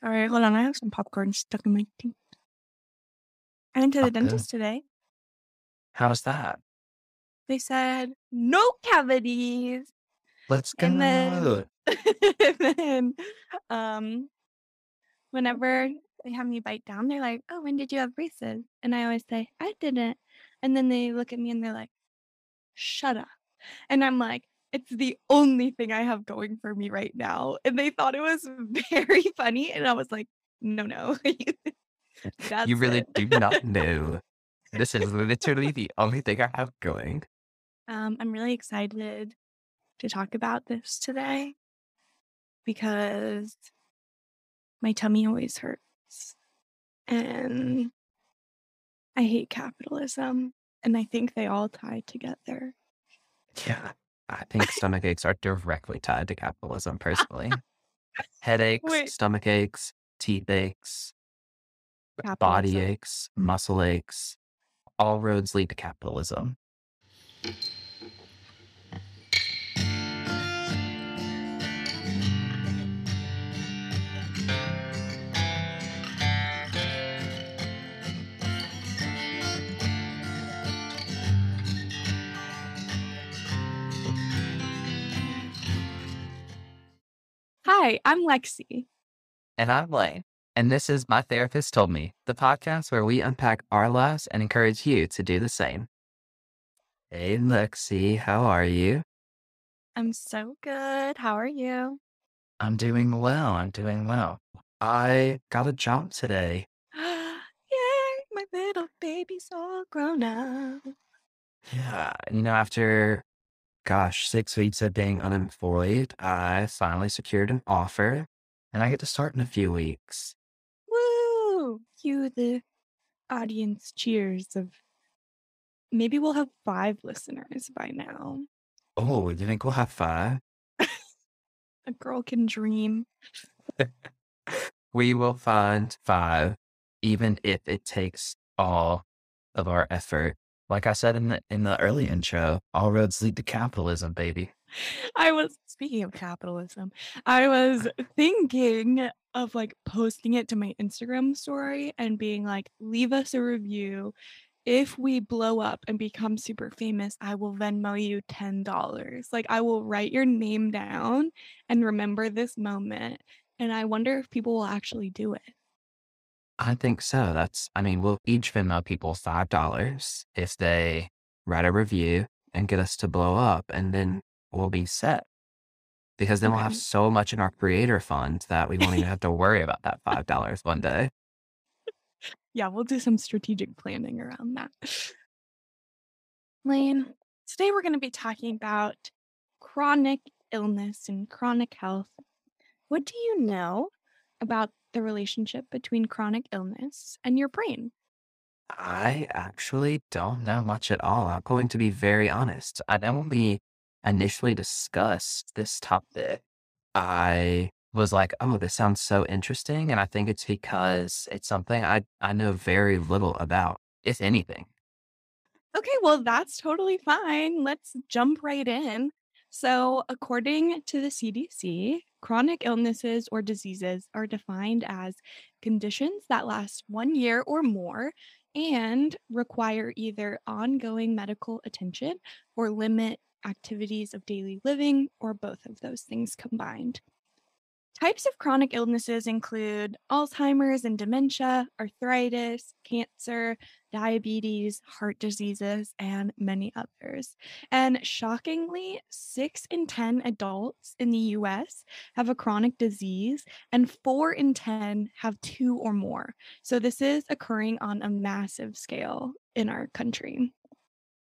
Sorry, hold on. I have some popcorn stuck in my teeth. I went to the dentist today. How's that? They said no cavities. Let's And then, go. and then, um, whenever they have me bite down, they're like, "Oh, when did you have braces?" And I always say, "I didn't." And then they look at me and they're like, "Shut up." And I'm like, "It's the only thing I have going for me right now." And they thought it was very funny, and I was like, "No, no, You really do not know. This is literally the only thing I have going. Um, I'm really excited to talk about this today because my tummy always hurts and I hate capitalism and I think they all tie together. Yeah. I think stomach aches are directly tied to capitalism, personally. Headaches, Wait, stomach aches, teeth aches, body aches, muscle aches. All roads lead to capitalism. Hi, I'm Lexi. And I'm Layne. And this is My Therapist Told Me, the podcast where we unpack our lives and encourage you to do the same. Hey, Lexi, how are you? I'm so good. How are you? I'm doing well. I'm doing well. I got a job today. Yay, my little baby's all grown up. Yeah. You know, after, gosh, six weeks of being unemployed, I finally secured an offer and I get to start in a few weeks. Woo! You, the audience cheers of maybe we'll have five listeners by now. Oh, you think we'll have five? A girl can dream. we will find five, even if it takes all of our effort. Like I said in the in the early intro, all roads lead to capitalism, baby. I was speaking of capitalism, I was thinking of like posting it to my Instagram story and being like, leave us a review. If we blow up and become super famous, I will Venmo you $10. Like, I will write your name down and remember this moment. And I wonder if people will actually do it. I think so. That's I mean, we'll each Venmo people five dollars if they write a review and get us to blow up, and then we'll be set. Because then we'll have so much in our creator fund that we won't even have to worry about that five dollars one day. Yeah, we'll do some strategic planning around that. Layne, today we're going to be talking about chronic illness and chronic health. What do you know about the relationship between chronic illness and your brain? I actually don't know much at all. I'm going to be very honest. I know when we initially discussed this topic, I was like, oh, this sounds so interesting. And I think it's because it's something I, I know very little about, if anything. Okay, well, that's totally fine. Let's jump right in. So, according to the CDC, chronic illnesses or diseases are defined as conditions that last one year or more and require either ongoing medical attention or limit activities of daily living or both of those things combined. Types of chronic illnesses include Alzheimer's and dementia, arthritis, cancer, diabetes, heart diseases, and many others. And shockingly, six in 10 adults in the US have a chronic disease, and four in 10 have two or more. So this is occurring on a massive scale in our country.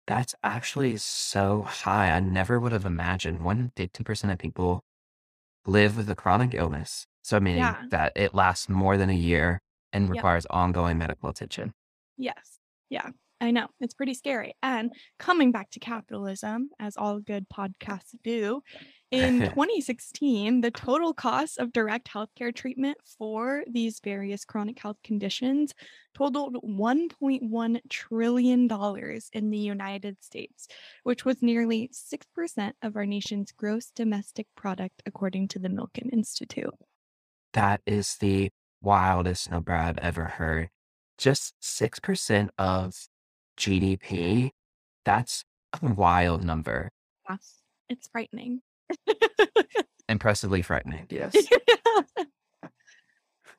That's actually so high. I never would have imagined one to 10% of people live with a chronic illness. So meaning Yeah. that it lasts more than a year and Yep. requires ongoing medical attention. Yes. Yeah. I know. It's pretty scary. And coming back to capitalism, as all good podcasts do, in 2016, the total cost of direct healthcare treatment for these various chronic health conditions totaled $1.1 trillion in the United States, which was nearly 6% of our nation's gross domestic product, according to the Milken Institute. That is the wildest number I've ever heard. Just 6% of GDP? That's a wild number. Yes, it's frightening. Impressively frightening, yes.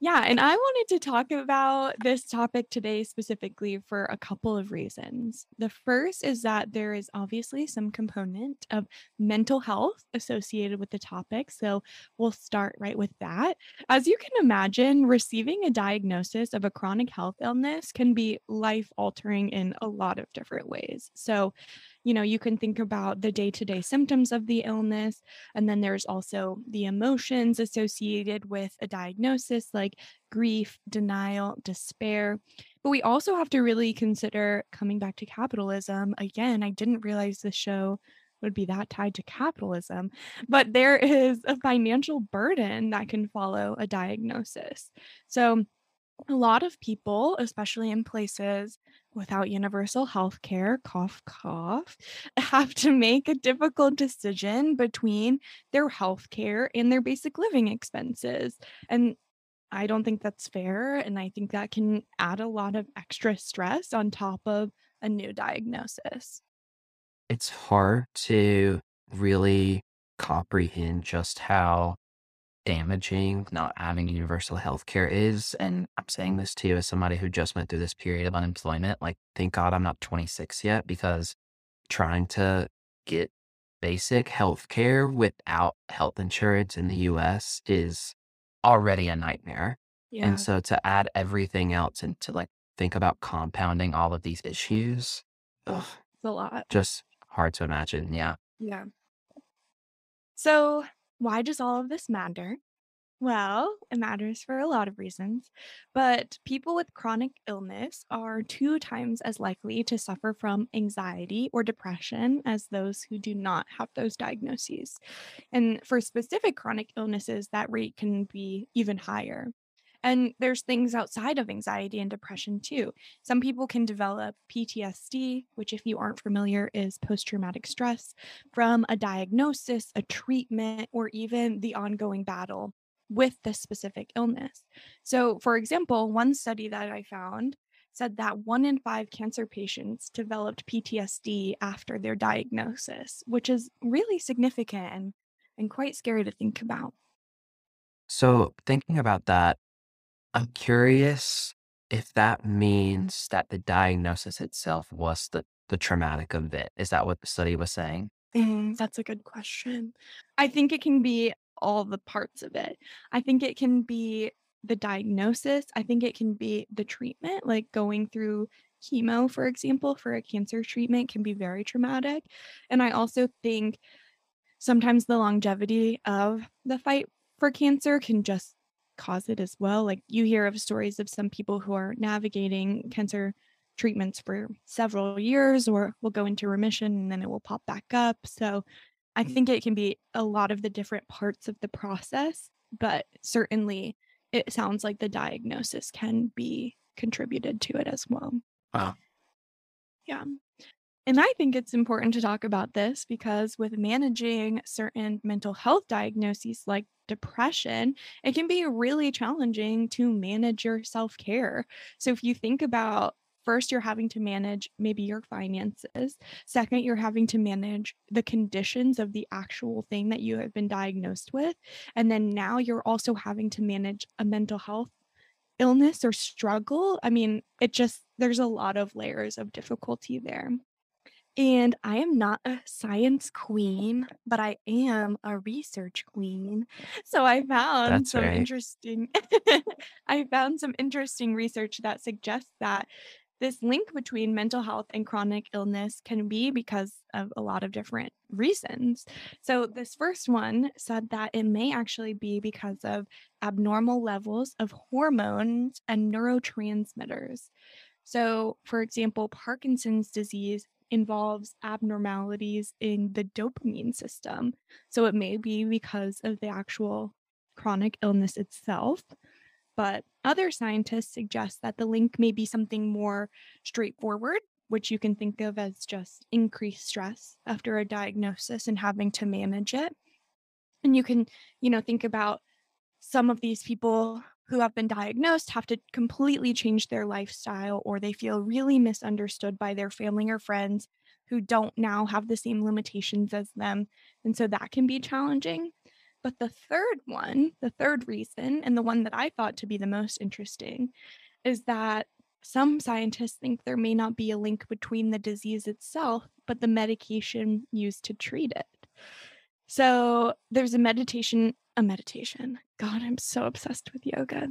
Yeah, and I wanted to talk about this topic today specifically for a couple of reasons. The first is that there is obviously some component of mental health associated with the topic. So we'll start right with that. As you can imagine, receiving a diagnosis of a chronic health illness can be life altering in a lot of different ways. So, you know, you can think about the day to day symptoms of the illness. And then there's also the emotions associated with a diagnosis like grief, denial, despair. But we also have to really consider coming back to capitalism. Again, I didn't realize the show would be that tied to capitalism, but there is a financial burden that can follow a diagnosis. So, a lot of people, especially in places without universal health care, cough, cough, have to make a difficult decision between their health care and their basic living expenses. And I don't think that's fair. And I think that can add a lot of extra stress on top of a new diagnosis. It's hard to really comprehend just how damaging not having universal health care is. And I'm saying this to you as somebody who just went through this period of unemployment. Like, thank God I'm not 26 yet because trying to get basic health care without health insurance in the US is already a nightmare. Yeah. And so to add everything else and to like think about compounding all of these issues, ugh, it's a lot. just hard to imagine. Yeah. Yeah. So, why does all of this matter? Well, it matters for a lot of reasons, but people with chronic illness are two times as likely to suffer from anxiety or depression as those who do not have those diagnoses. And for specific chronic illnesses, that rate can be even higher. And there's things outside of anxiety and depression too. Some people can develop PTSD, which, if you aren't familiar, is post traumatic stress from a diagnosis, a treatment, or even the ongoing battle with this specific illness. So, for example, one study that I found said that one in five cancer patients developed PTSD after their diagnosis, which is really significant and, and quite scary to think about. So thinking about that, I'm curious if that means that the diagnosis itself was the, the traumatic event. Is that what the study was saying? Mm, that's a good question. I think it can be all the parts of it. I think it can be the diagnosis. I think it can be the treatment, like going through chemo, for example, for a cancer treatment can be very traumatic. And I also think sometimes the longevity of the fight for cancer can just cause it as well. Like you hear of stories of some people who are navigating cancer treatments for several years or will go into remission and then it will pop back up. So I mm. think it can be a lot of the different parts of the process, but certainly it sounds like the diagnosis can be contributed to it as well. Wow. Yeah. And I think it's important to talk about this because with managing certain mental health diagnoses like depression, it can be really challenging to manage your self care. So if you think about First, you're having to manage maybe your finances. Second, you're having to manage the conditions of the actual thing that you have been diagnosed with. And then now you're also having to manage a mental health illness or struggle. I mean, it just, there's a lot of layers of difficulty there. And I am not a science queen, but I am a research queen. So I found That's some right. interesting I found some interesting research that suggests that this link between mental health and chronic illness can be because of a lot of different reasons. So this first one said that it may actually be because of abnormal levels of hormones and neurotransmitters. So, for example, Parkinson's disease involves abnormalities in the dopamine system. So, it may be because of the actual chronic illness itself. But other scientists suggest that the link may be something more straightforward, which you can think of as just increased stress after a diagnosis and having to manage it. And you can, you know, think about some of these people who have been diagnosed have to completely change their lifestyle or they feel really misunderstood by their family or friends who don't now have the same limitations as them. And so that can be challenging. But the third one, the third reason, and the one that I thought to be the most interesting, is that some scientists think there may not be a link between the disease itself, but the medication used to treat it. So there's a meditation, a meditation. God, I'm so obsessed with yoga.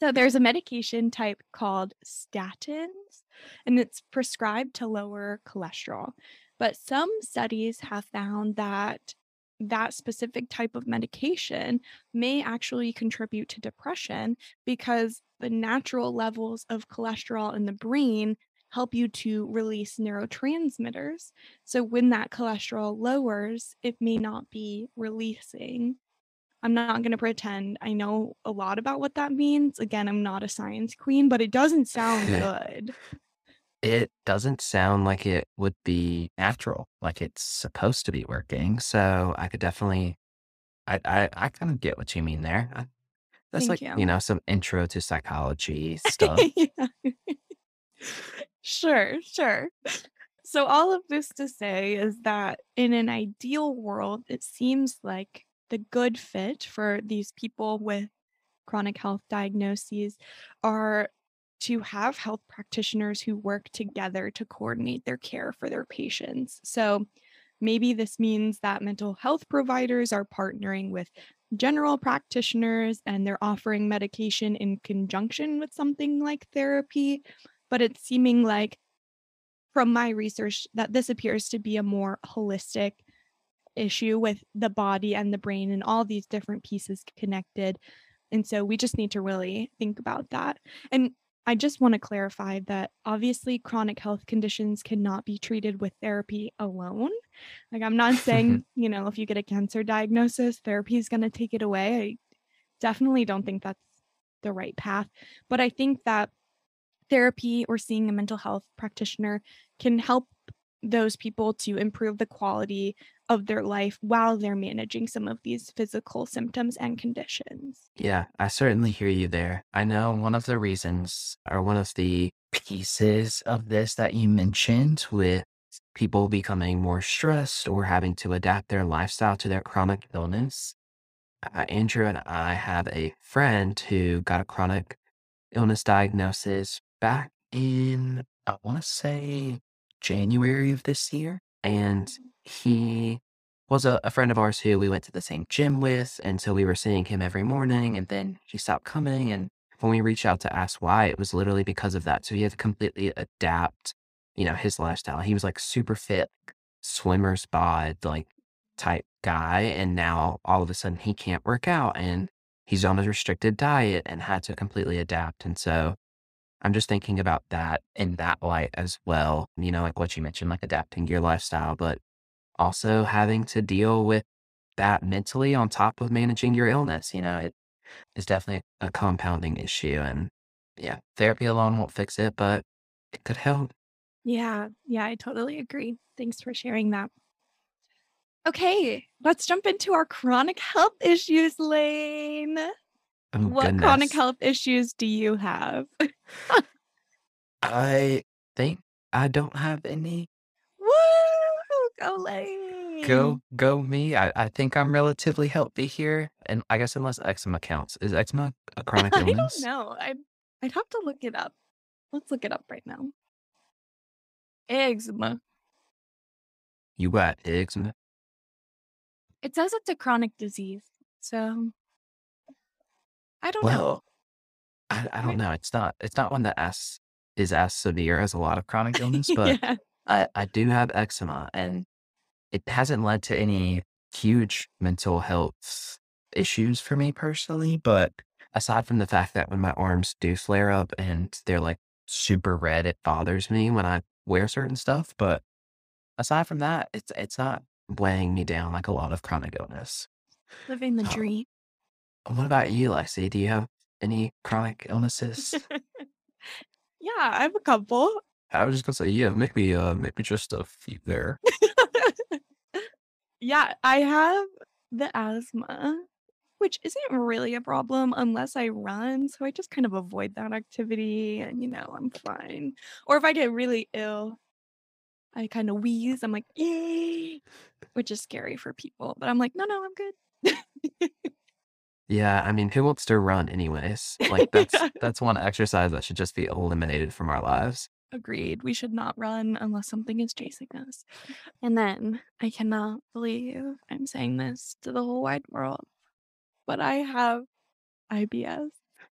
So there's a medication type called statins, and it's prescribed to lower cholesterol. But some studies have found that that specific type of medication may actually contribute to depression because the natural levels of cholesterol in the brain help you to release neurotransmitters. So when that cholesterol lowers, it may not be releasing. I'm not going to pretend I know a lot about what that means. Again, I'm not a science queen, but it doesn't sound good. It doesn't sound like it would be natural, like it's supposed to be working. So I could definitely, I, I, I kind of get what you mean there. I, that's Thank like, you. you know, some intro to psychology stuff. Sure, sure. So, all of this to say is that in an ideal world, it seems like the good fit for these people with chronic health diagnoses are to have health practitioners who work together to coordinate their care for their patients. So, maybe this means that mental health providers are partnering with general practitioners and they're offering medication in conjunction with something like therapy but it's seeming like from my research that this appears to be a more holistic issue with the body and the brain and all these different pieces connected. And so we just need to really think about that. And I just want to clarify that obviously chronic health conditions cannot be treated with therapy alone. Like, I'm not saying, you know, if you get a cancer diagnosis, therapy is going to take it away. I definitely don't think that's the right path. But I think that therapy or seeing a mental health practitioner can help those people to improve the quality of their life while they're managing some of these physical symptoms and conditions. Yeah, I certainly hear you there. I know one of the reasons or one of the pieces of this that you mentioned with people becoming more stressed or having to adapt their lifestyle to their chronic illness. Uh, Andrew and I have a friend who got a chronic illness diagnosis back in, I want to say January of this year. And he was a, a friend of ours who we went to the same gym with. And so we were seeing him every morning. And then he stopped coming. And when we reached out to ask why, it was literally because of that. So he had to completely adapt, you know, his lifestyle. He was like super fit, swimmer's bod, like type guy. And now all of a sudden he can't work out and he's on a restricted diet and had to completely adapt. And so I'm just thinking about that in that light as well. You know, like what you mentioned, like adapting your lifestyle, but also having to deal with that mentally on top of managing your illness. You know, it is definitely a compounding issue. And yeah, therapy alone won't fix it, but it could help. Yeah, yeah, I totally agree. Thanks for sharing that. Okay, let's jump into our chronic health issues Layne. Oh, What chronic health issues do you have? I think I don't have any. Go Layne. Go, go me. I, I think I'm relatively healthy here. And I guess unless eczema counts. Is eczema a chronic I don't illness? know. I'd I'd have to look it up. Let's look it up right now. Eczema. You got eczema? It says it's a chronic disease. So I don't know. Well, I, I don't know. It's not it's not one that as is as severe as a lot of chronic illness, but yeah. I, I do have eczema and it hasn't led to any huge mental health issues for me personally. But aside from the fact that when my arms do flare up and they're like super red, it bothers me when I wear certain stuff. But aside from that, it's it's not weighing me down like a lot of chronic illness. Living the Uh, dream. what about you, Lexi? Do you have any chronic illnesses? yeah, I have a couple. I was just gonna say, yeah, maybe, uh, maybe just a few there. yeah, I have the asthma. which isn't really a problem unless I run. So I just kind of avoid that activity and, you know, I'm fine. Or if I get really ill, I kind of wheeze. I'm like, yay, which is scary for people. But I'm like, no, no, I'm good. Yeah, I mean, who wants to run anyways? Like that's Yeah. that's one exercise that should just be eliminated from our lives. Agreed. We should not run unless something is chasing us. Mm. And then I cannot believe I'm saying this to the whole wide world, but I have IBS.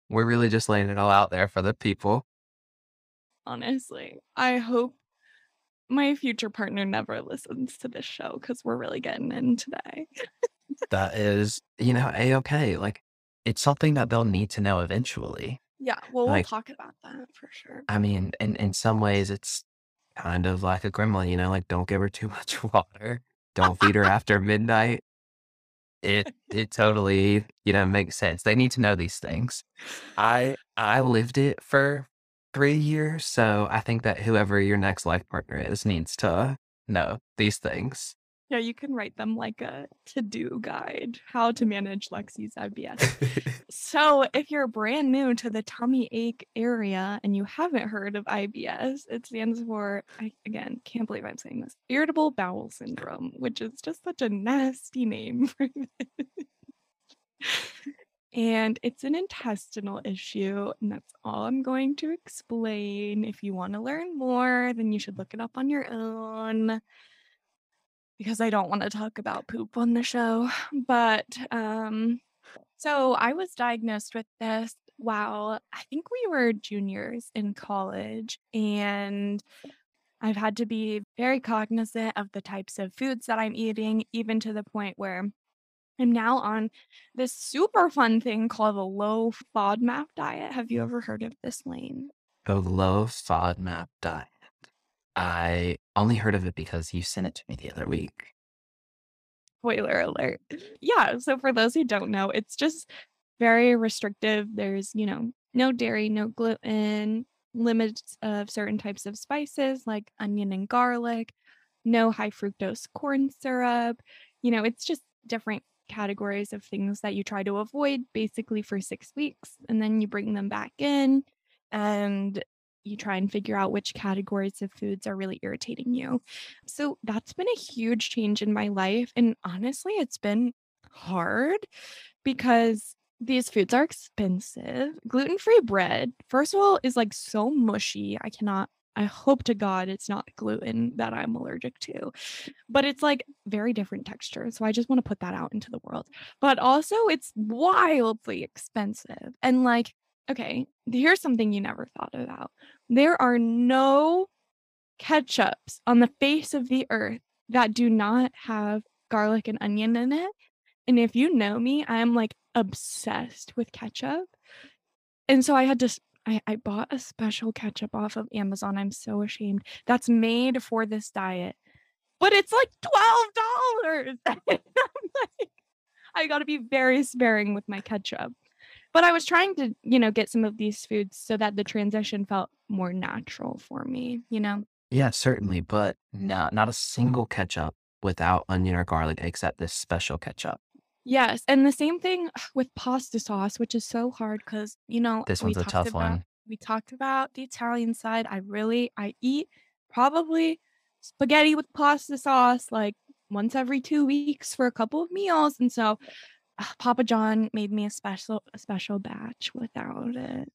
We're really just laying it all out there for the people. Honestly, I hope my future partner never listens to this show because we're really getting in today. That is, you know, a-okay. Like it's something that they'll need to know eventually. Yeah, well, we'll Like, talk about that for sure. I mean, in in some ways it's kind of like a gremlin, you know, like don't give her too much water. Don't feed her after midnight. It it totally, you know, makes sense. They need to know these things. I I lived it for 3 years, so I think that whoever your next life partner is needs to know these things. Yeah, you can write them like a to-do guide, how to manage Lexi's IBS. So, if you're brand new to the tummy ache area and you haven't heard of IBS, it stands for, I again can't believe I'm saying this, irritable bowel syndrome, which is just such a nasty name for this. And it's an intestinal issue, and that's all I'm going to explain. If you want to learn more, then you should look it up on your own because I don't want to talk about poop on the show. But um so I was diagnosed with this while I think we were juniors in college, and I've had to be very cognizant of the types of foods that I'm eating, even to the point where I'm now on this super fun thing called a low FODMAP diet. Have you ever heard of this, Layne? The low FODMAP diet. I only heard of it because you sent it to me the other week. Spoiler alert. Yeah, so for those who don't know, it's just very restrictive. There's, you know, no dairy, no gluten, limits of certain types of spices like onion and garlic, no high fructose corn syrup. You know, it's just different categories of things that you try to avoid basically for six weeks. And then you bring them back in and you try and figure out which categories of foods are really irritating you. So that's been a huge change in my life. And honestly, it's been hard because these foods are expensive. Gluten free bread, first of all, is like so mushy. I cannot, I hope to God it's not gluten that I'm allergic to, but it's like very different texture. So I just want to put that out into the world. But also, it's wildly expensive. And like, okay, here's something you never thought about there are no ketchups on the face of the earth that do not have garlic and onion in it. And if you know me, I'm like obsessed with ketchup. And so I had to, I, I bought a special ketchup off of Amazon. I'm so ashamed. That's made for this diet, but it's like $12. I'm like, I got to be very sparing with my ketchup. But I was trying to, you know, get some of these foods so that the transition felt more natural for me, you know? Yeah, certainly, but no, not a single ketchup without onion or garlic except this special ketchup. Yes, and the same thing with pasta sauce, which is so hard because, you know, This we one's a talked tough about one. we talked about the Italian side. I really I eat probably spaghetti with pasta sauce like once every 2 weeks for a couple of meals, and so Papa John made me a special a special batch without it.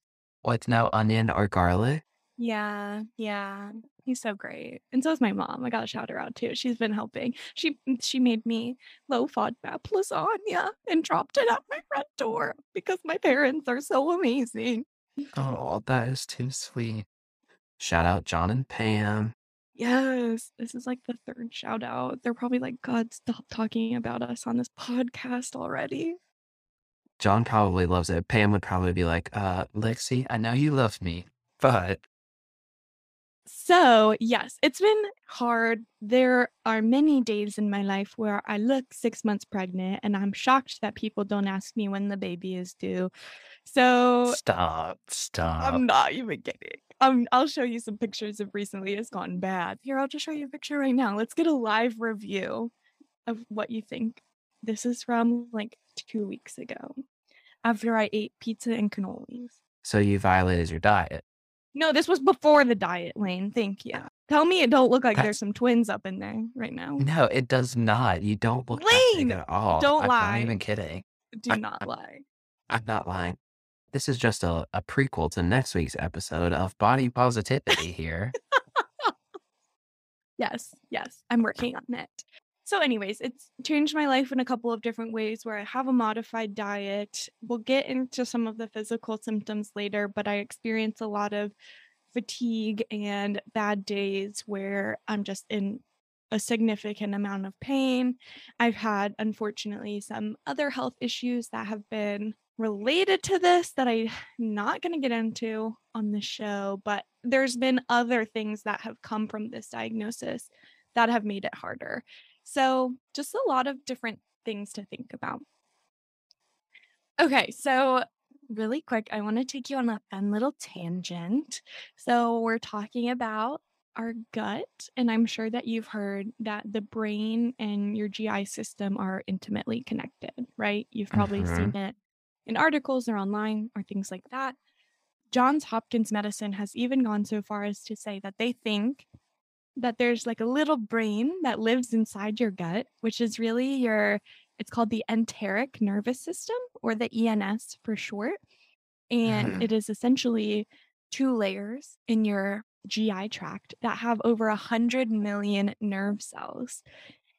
With no onion or garlic? Yeah, yeah. He's so great. And so is my mom. I gotta shout her out too. She's been helping. She she made me low FODMAP lasagna and dropped it at my front door because my parents are so amazing. Oh, that is too sweet. Shout out John and Pam. Yes, this is like the third shout out. They're probably like, God, stop talking about us on this podcast already. John probably loves it. Pam would probably be like, uh, Lexi, I know you love me, but So, yes, it's been hard. There are many days in my life where I look six months pregnant and I'm shocked that people don't ask me when the baby is due. So, stop, stop. I'm not even kidding. Um, I'll show you some pictures of recently it's gone bad. Here, I'll just show you a picture right now. Let's get a live review of what you think This is from like two weeks ago after I ate pizza and cannolis. So you violated your diet. No, this was before the diet, Layne. Thank you. Tell me it don't look like there's some twins up in there right now. no, it does not. You don't look Layne, at all. don't I'm not even kidding. Do not lie. I'm not lying. This is just a, a prequel to next week's episode of body positivity here. Yes, yes, I'm working on it. So, anyways, it's changed my life in a couple of different ways where I have a modified diet. We'll get into some of the physical symptoms later, but I experience a lot of fatigue and bad days where I'm just in a significant amount of pain. I've had, unfortunately, some other health issues that have been related to this that I'm not going to get into on the show, but there's been other things that have come from this diagnosis that have made it harder. So, just a lot of different things to think about. Okay, so really quick, I want to take you on a fun little tangent. So, we're talking about our gut, and I'm sure that you've heard that the brain and your GI system are intimately connected, right? You've probably hmm seen it in articles or online or things like that. Johns Hopkins Medicine has even gone so far as to say that they think that there's like a little brain that lives inside your gut, which is really your, it's called the enteric nervous system or the ENS for short. And mm-hmm. it is essentially two layers in your GI tract that have over a hundred million nerve cells.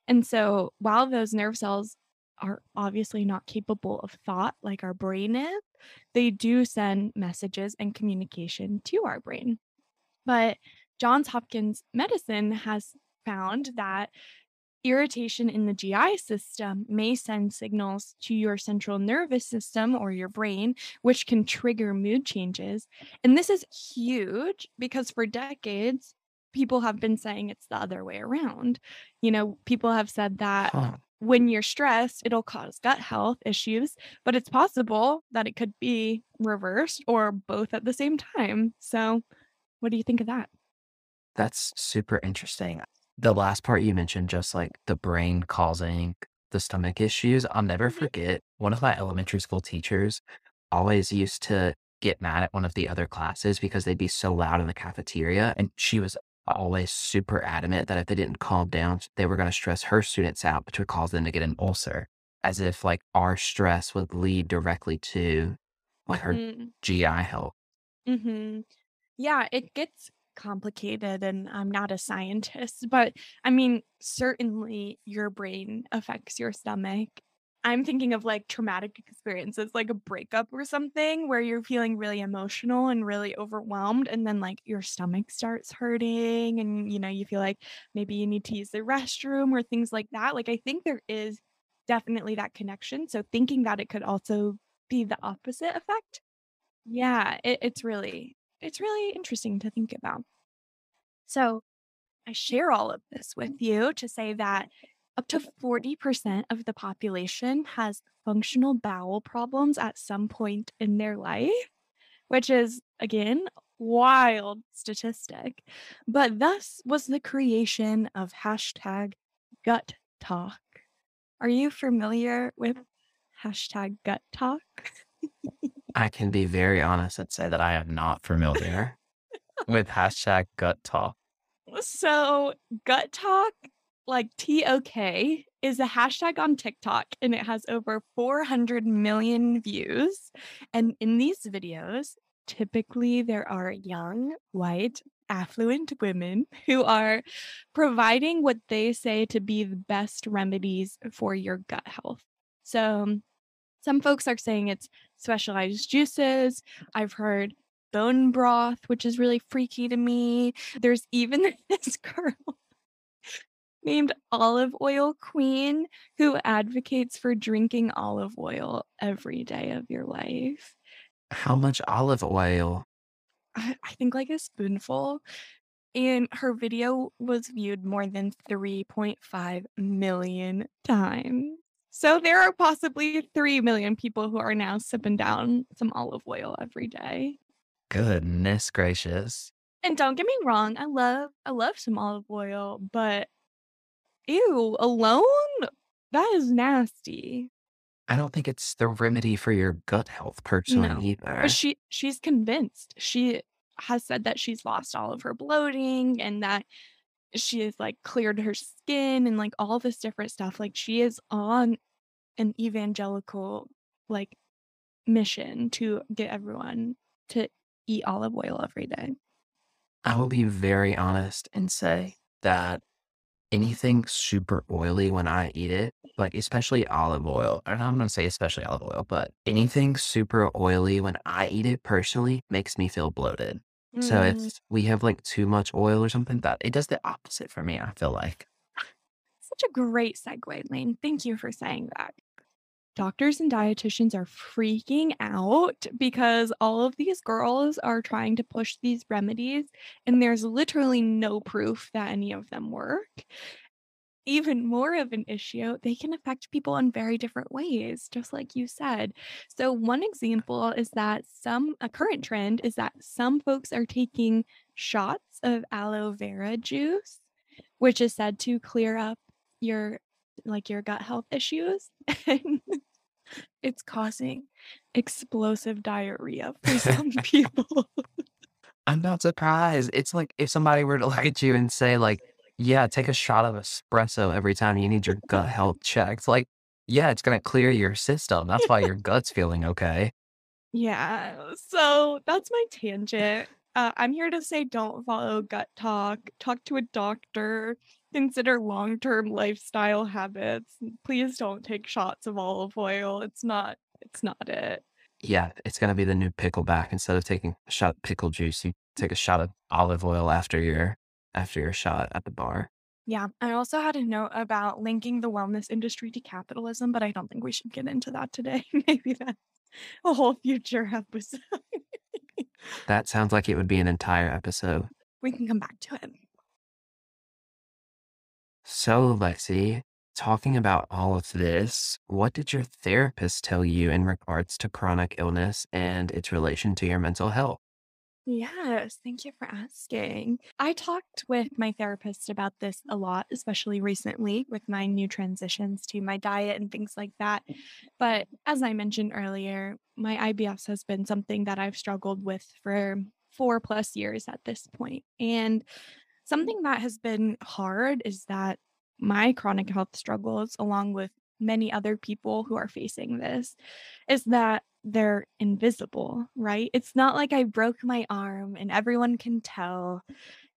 And so while those nerve cells are obviously not capable of thought like our brain is, they do send messages and communication to our brain. But Johns Hopkins Medicine has found that irritation in the GI system may send signals to your central nervous system or your brain, which can trigger mood changes. And this is huge because for decades, people have been saying it's the other way around. You know, people have said that Huh. when you're stressed, it'll cause gut health issues, but it's possible that it could be reversed or both at the same time. So, what do you think of that? That's super interesting. The last part you mentioned, just like the brain causing the stomach issues, I'll never Mhm. forget one of my elementary school teachers always used to get mad at one of the other classes because they'd be so loud in the cafeteria. And she was always super adamant that if they didn't calm down, they were going to stress her students out, which would cause them to get an ulcer, as if like our stress would lead directly to like her Mhm. GI health. Mhm. Yeah, it gets complicated and I'm not a scientist, but I mean, certainly your brain affects your stomach. I'm thinking of like traumatic experiences, like a breakup or something where you're feeling really emotional and really overwhelmed and then like your stomach starts hurting and you know, you feel like maybe you need to use the restroom or things like that. Like I think there is definitely that connection. So thinking that it could also be the opposite effect yeah, it, it's really it's really interesting to think about. So I share all of this with you to say that up to 40% of the population has functional bowel problems at some point in their life, which is again wild statistic. But thus was the creation of hashtag gut talk. Are you familiar with hashtag gut talk? I can be very honest and say that I am not familiar with hashtag GutTok. So, GutTok, like T O K, is a hashtag on TikTok and it has over 400 million views. And in these videos, typically there are young, white, affluent women who are providing what they say to be the best remedies for your gut health. So, some folks are saying it's specialized juices. I've heard bone broth, which is really freaky to me. There's even this girl named Olive Oil Queen who advocates for drinking olive oil every day of your life. How much olive oil? I, I think like a spoonful. And her video was viewed more than 3.5 million times. So there are possibly 3 million people who are now sipping down some olive oil every day. Goodness gracious. And don't get me wrong, I love I love some olive oil, but ew, alone? That is nasty. I don't think it's the remedy for your gut health No, personally but either. she she's convinced. She has said that she's lost all of her bloating and that she has, like, cleared her skin and, like, all this different stuff. Like, she is on an evangelical, like, mission to get everyone to eat olive oil every day. I will be very honest and say that anything super oily when I eat it, like especially olive oil, and I'm gonna say especially olive oil, but anything super oily when I eat it personally makes me feel bloated. So if Mm, we have like too much oil or something, that it does the opposite for me, I feel like. such a great segue, Layne. Thank you for saying that. Doctors and dietitians are freaking out because all of these girls are trying to push these remedies, and there's literally no proof that any of them work. Even more of an issue, they can affect people in very different ways, just like you said. So, one example is that some, a current trend is that some folks are taking shots of aloe vera juice, which is said to clear up your like your gut health issues. It's causing explosive diarrhea for some people. I'm not surprised. It's like if somebody were to look at you and say, like, yeah, take a shot of espresso every time you need your gut health checked. Like, yeah, it's gonna clear your system. That's why your gut's feeling okay. Yeah, so that's my tangent. Uh, I'm here to say don't follow GutTok. Talk to a doctor. Consider long-term lifestyle habits. Please don't take shots of olive oil. It's not it's not it. Yeah, it's gonna be the new pickleback. Instead of taking a shot of pickle juice, you take a shot of olive oil after your after your shot at the bar. Yeah, I also had a note about linking the wellness industry to capitalism, but I don't think we should get into that today. Maybe that's a whole future episode. That sounds like it would be an entire episode. We can come back to it. So, Lexi, talking about all of this, what did your therapist tell you in regards to chronic illness and its relation to your mental health? Yes, thank you for asking. I talked with my therapist about this a lot, especially recently with my new transitions to my diet and things like that. But as I mentioned earlier, my IBS has been something that I've struggled with for four plus years at this point. And something that has been hard is that my chronic health struggles, along with many other people who are facing this, is that they're invisible, right? It's not like I broke my arm and everyone can tell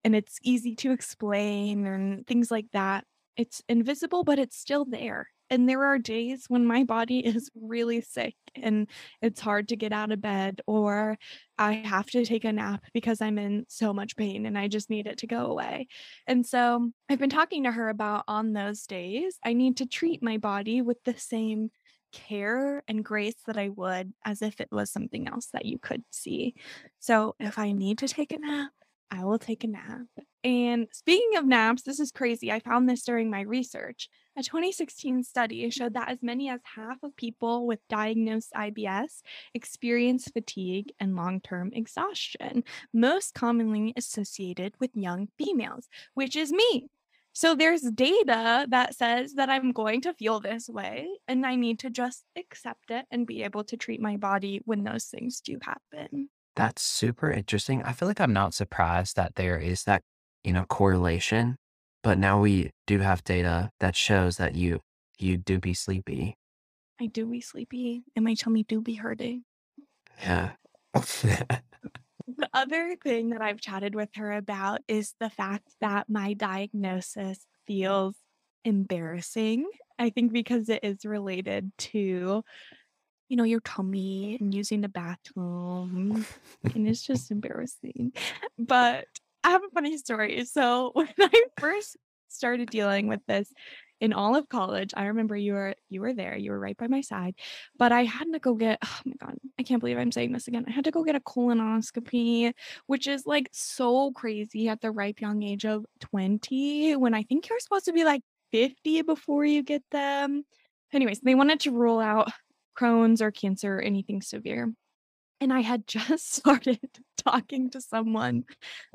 and it's easy to explain and things like that. It's invisible, but it's still there. And there are days when my body is really sick and it's hard to get out of bed, or I have to take a nap because I'm in so much pain and I just need it to go away. And so I've been talking to her about on those days, I need to treat my body with the same care and grace that I would as if it was something else that you could see. So if I need to take a nap, I will take a nap. And speaking of naps, this is crazy. I found this during my research. A 2016 study showed that as many as half of people with diagnosed IBS experience fatigue and long term exhaustion, most commonly associated with young females, which is me. So there's data that says that I'm going to feel this way, and I need to just accept it and be able to treat my body when those things do happen. That's super interesting. I feel like I'm not surprised that there is that, you know, correlation, but now we do have data that shows that you you do be sleepy. I do be sleepy, and my tummy do be hurting. Yeah. The other thing that I've chatted with her about is the fact that my diagnosis feels embarrassing. I think because it is related to, you know, your tummy and using the bathroom, and it's just embarrassing. But I have a funny story. So when I first started dealing with this in all of college, I remember you were you were there, you were right by my side, but I had to go get oh my god, I can't believe I'm saying this again. I had to go get a colonoscopy, which is like so crazy at the ripe young age of 20 when I think you're supposed to be like 50 before you get them. Anyways, they wanted to rule out Crohn's or cancer or anything severe. And I had just started talking to someone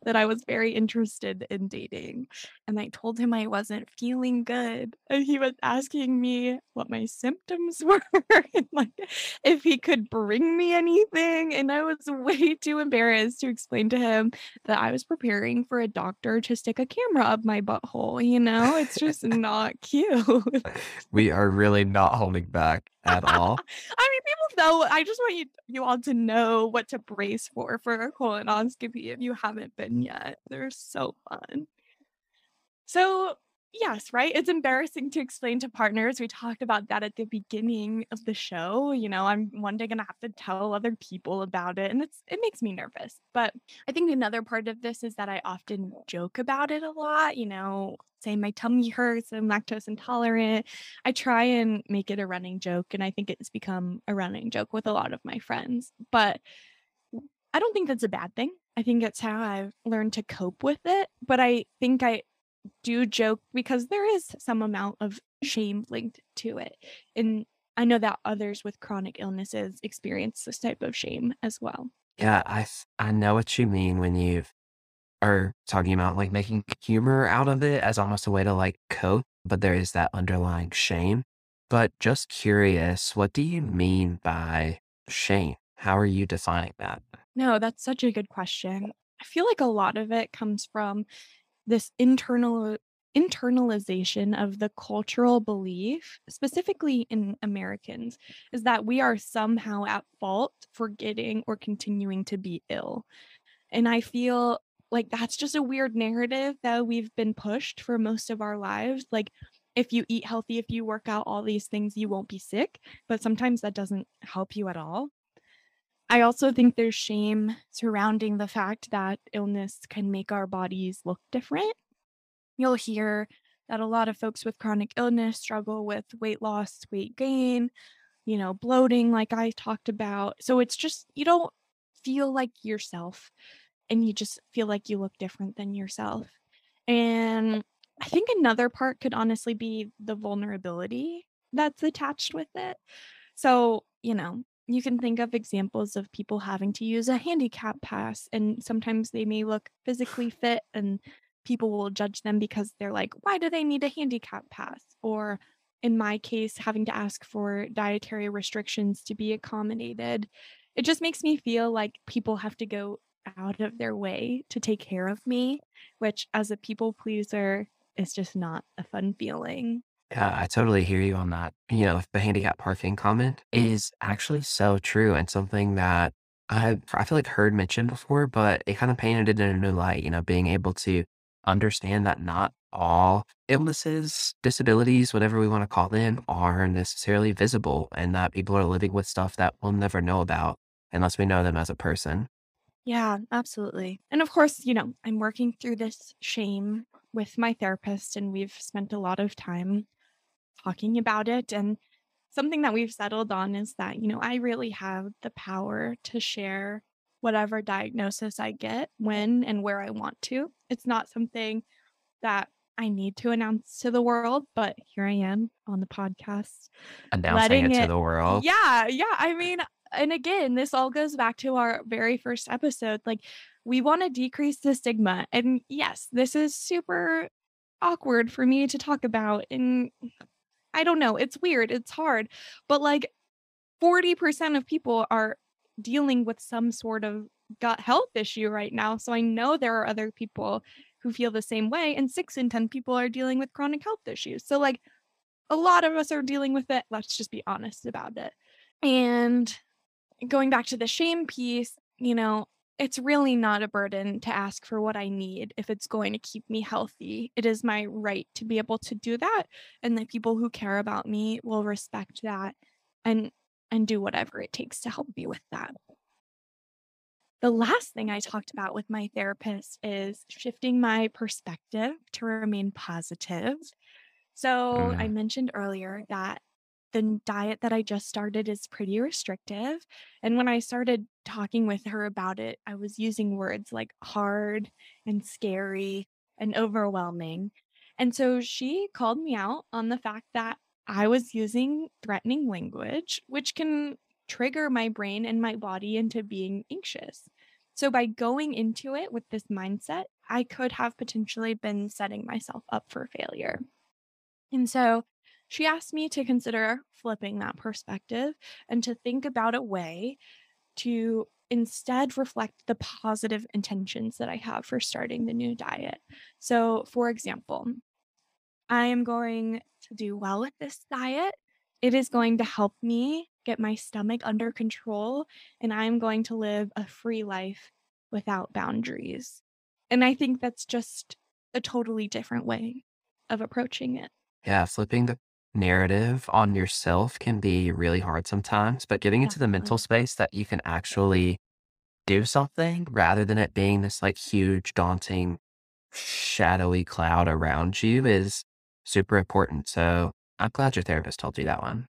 that I was very interested in dating. And I told him I wasn't feeling good. And he was asking me what my symptoms were and like if he could bring me anything. And I was way too embarrassed to explain to him that I was preparing for a doctor to stick a camera up my butthole. You know, it's just not cute. we are really not holding back at all. I mean, people know. I just want you you all to know what to brace for for colonoscopy if you haven't been mm-hmm. yet. They're so fun. So Yes, right? It's embarrassing to explain to partners. We talked about that at the beginning of the show. You know, I'm one day gonna have to tell other people about it, and it's it makes me nervous. But I think another part of this is that I often joke about it a lot, you know, say my tummy hurts, I'm lactose intolerant. I try and make it a running joke, and I think it's become a running joke with a lot of my friends. But I don't think that's a bad thing. I think it's how I've learned to cope with it. But I think I do joke because there is some amount of shame linked to it. And I know that others with chronic illnesses experience this type of shame as well. Yeah, I I know what you mean when you are talking about like making humor out of it as almost a way to like cope, but there is that underlying shame. But just curious, what do you mean by shame? How are you defining that? No, that's such a good question. I feel like a lot of it comes from this internal internalization of the cultural belief, specifically in Americans, is that we are somehow at fault for getting or continuing to be ill. And I feel like that's just a weird narrative that we've been pushed for most of our lives. Like, if you eat healthy, if you work out, all these things, you won't be sick. But sometimes that doesn't help you at all. I also think there's shame surrounding the fact that illness can make our bodies look different. You'll hear that a lot of folks with chronic illness struggle with weight loss, weight gain, you know, bloating, like I talked about. So it's just, you don't feel like yourself and you just feel like you look different than yourself. And I think another part could honestly be the vulnerability that's attached with it. So, you know, you can think of examples of people having to use a handicap pass and sometimes they may look physically fit and people will judge them because they're like why do they need a handicap pass? Or in my case having to ask for dietary restrictions to be accommodated. It just makes me feel like people have to go out of their way to take care of me which as a people pleaser is just not a fun feeling yeah, I totally hear you on that. You know, the handicap parking comment is actually so true and something that I I feel like heard mentioned before, but it kind of painted it in a new light, you know, being able to understand that not all illnesses, disabilities, whatever we want to call them, are necessarily visible and that people are living with stuff that we'll never know about unless we know them as a person. Yeah, absolutely. And of course, you know, I'm working through this shame with my therapist, and we've spent a lot of time talking about it. And something that we've settled on is that, you know, I really have the power to share whatever diagnosis I get when and where I want to. It's not something that I need to announce to the world, but here I am on the podcast announcing it to the world. Yeah, yeah. I mean, and again, this all goes back to our very first episode. Like, we want to decrease the stigma. And yes, this is super awkward for me to talk about. And I don't know. It's weird. It's hard. But like 40% of people are dealing with some sort of gut health issue right now. So I know there are other people who feel the same way. And six in 10 people are dealing with chronic health issues. So, like, a lot of us are dealing with it. Let's just be honest about it. And going back to the shame piece, you know, it's really not a burden to ask for what I need if it's going to keep me healthy. It is my right to be able to do that and the people who care about me will respect that and and do whatever it takes to help me with that. The last thing I talked about with my therapist is shifting my perspective to remain positive. So, I Mm. mentioned earlier that the diet that I just started is pretty restrictive. And when I started talking with her about it, I was using words like hard and scary and overwhelming. And so she called me out on the fact that I was using threatening language, which can trigger my brain and my body into being anxious. So by going into it with this mindset, I could have potentially been setting myself up for failure. And so she asked me to consider flipping that perspective and to think about a way to instead reflect the positive intentions that I have for starting the new diet. So, for example, I am going to do well with this diet. It is going to help me get my stomach under control, and I'm going to live a free life without boundaries. And I think that's just a totally different way of approaching it. Yeah, flipping the narrative on yourself can be really hard sometimes, but getting into the mental space that you can actually do something rather than it being this like huge, daunting, shadowy cloud around you is super important. So I'm glad your therapist told you that one.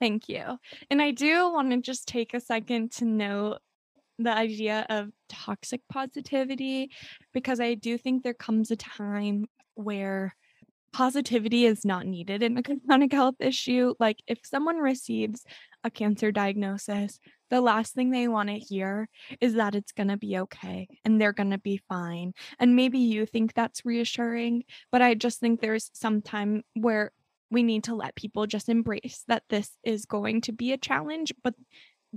Thank you. And I do want to just take a second to note the idea of toxic positivity because I do think there comes a time where positivity is not needed in a chronic health issue. Like if someone receives a cancer diagnosis, the last thing they want to hear is that it's going to be okay and they're going to be fine. And maybe you think that's reassuring, but I just think there's some time where we need to let people just embrace that this is going to be a challenge, but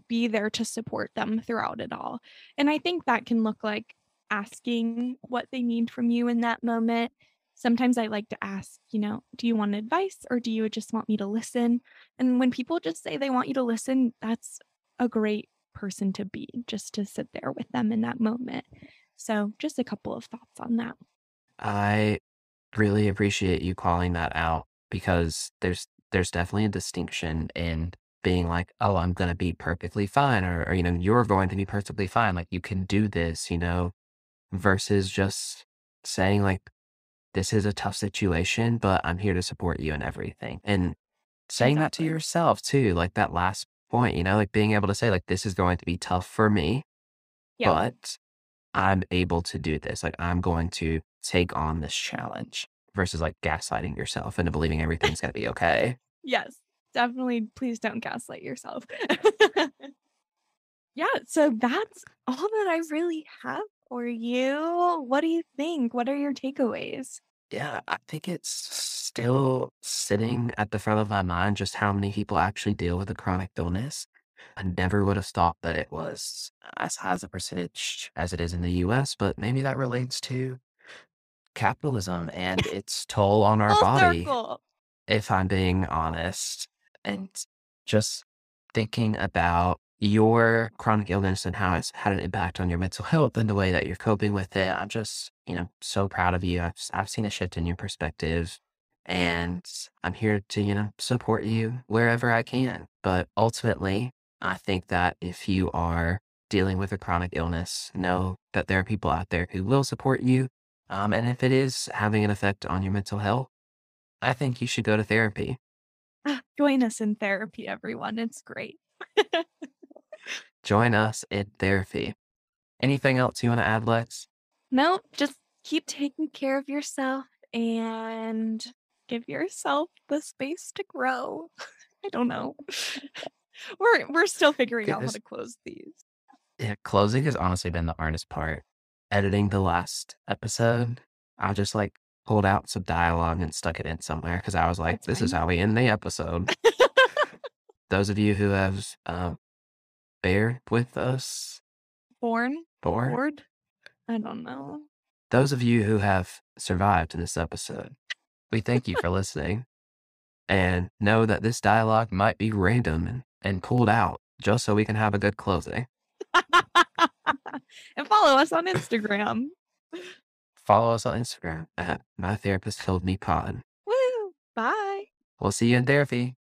be there to support them throughout it all. And I think that can look like asking what they need from you in that moment. Sometimes I like to ask, you know, do you want advice or do you just want me to listen? And when people just say they want you to listen, that's a great person to be, just to sit there with them in that moment. So, just a couple of thoughts on that. I really appreciate you calling that out because there's there's definitely a distinction in being like, oh, I'm gonna be perfectly fine, or, or you know, you're going to be perfectly fine. Like you can do this, you know, versus just saying like, this is a tough situation, but I'm here to support you and everything. And saying that to yourself too, like that last point, you know, like being able to say, like, this is going to be tough for me, Yep. but I'm able to do this. Like, I'm going to take on this challenge versus like gaslighting yourself into believing everything's going to be okay. Yes. Definitely please don't gaslight yourself. Yeah, so that's all that I really have for you. What do you think? What are your takeaways? Yeah, I think it's still sitting at the front of my mind just how many people actually deal with a chronic illness. I never would have thought that it was as high as a percentage as it is in the US, but maybe that relates to capitalism and its toll on our body, circle. if I'm being honest. And just thinking about your chronic illness and how it's had an impact on your mental health and the way that you're coping with it. I'm just, you know, so proud of you. I've, I've seen a shift in your perspective and I'm here to, you know, support you wherever I can. But ultimately, I think that if you are dealing with a chronic illness, know that there are people out there who will support you. Um, and if it is having an effect on your mental health, I think you should go to therapy. Ah, Join us in therapy, everyone. It's great. Join us in therapy. Anything else you want to add, Lex? No, just keep taking care of yourself and give yourself the space to grow. I don't know. We're we're still figuring out how to close these. Yeah, closing has honestly been the hardest part. Editing the last episode, I just like pulled out some dialogue and stuck it in somewhere because I was like, That's this is how we end the episode. Those of you who have uh, bared with us, Born? Born? Bored? I don't know. those of you who have survived in this episode, we thank you for listening and know that this dialogue might be random and, and pulled out just so we can have a good closing. and follow us on Instagram. Follow us on Instagram at My Therapist Told Me Pod. Woo! Bye. We'll see you in therapy.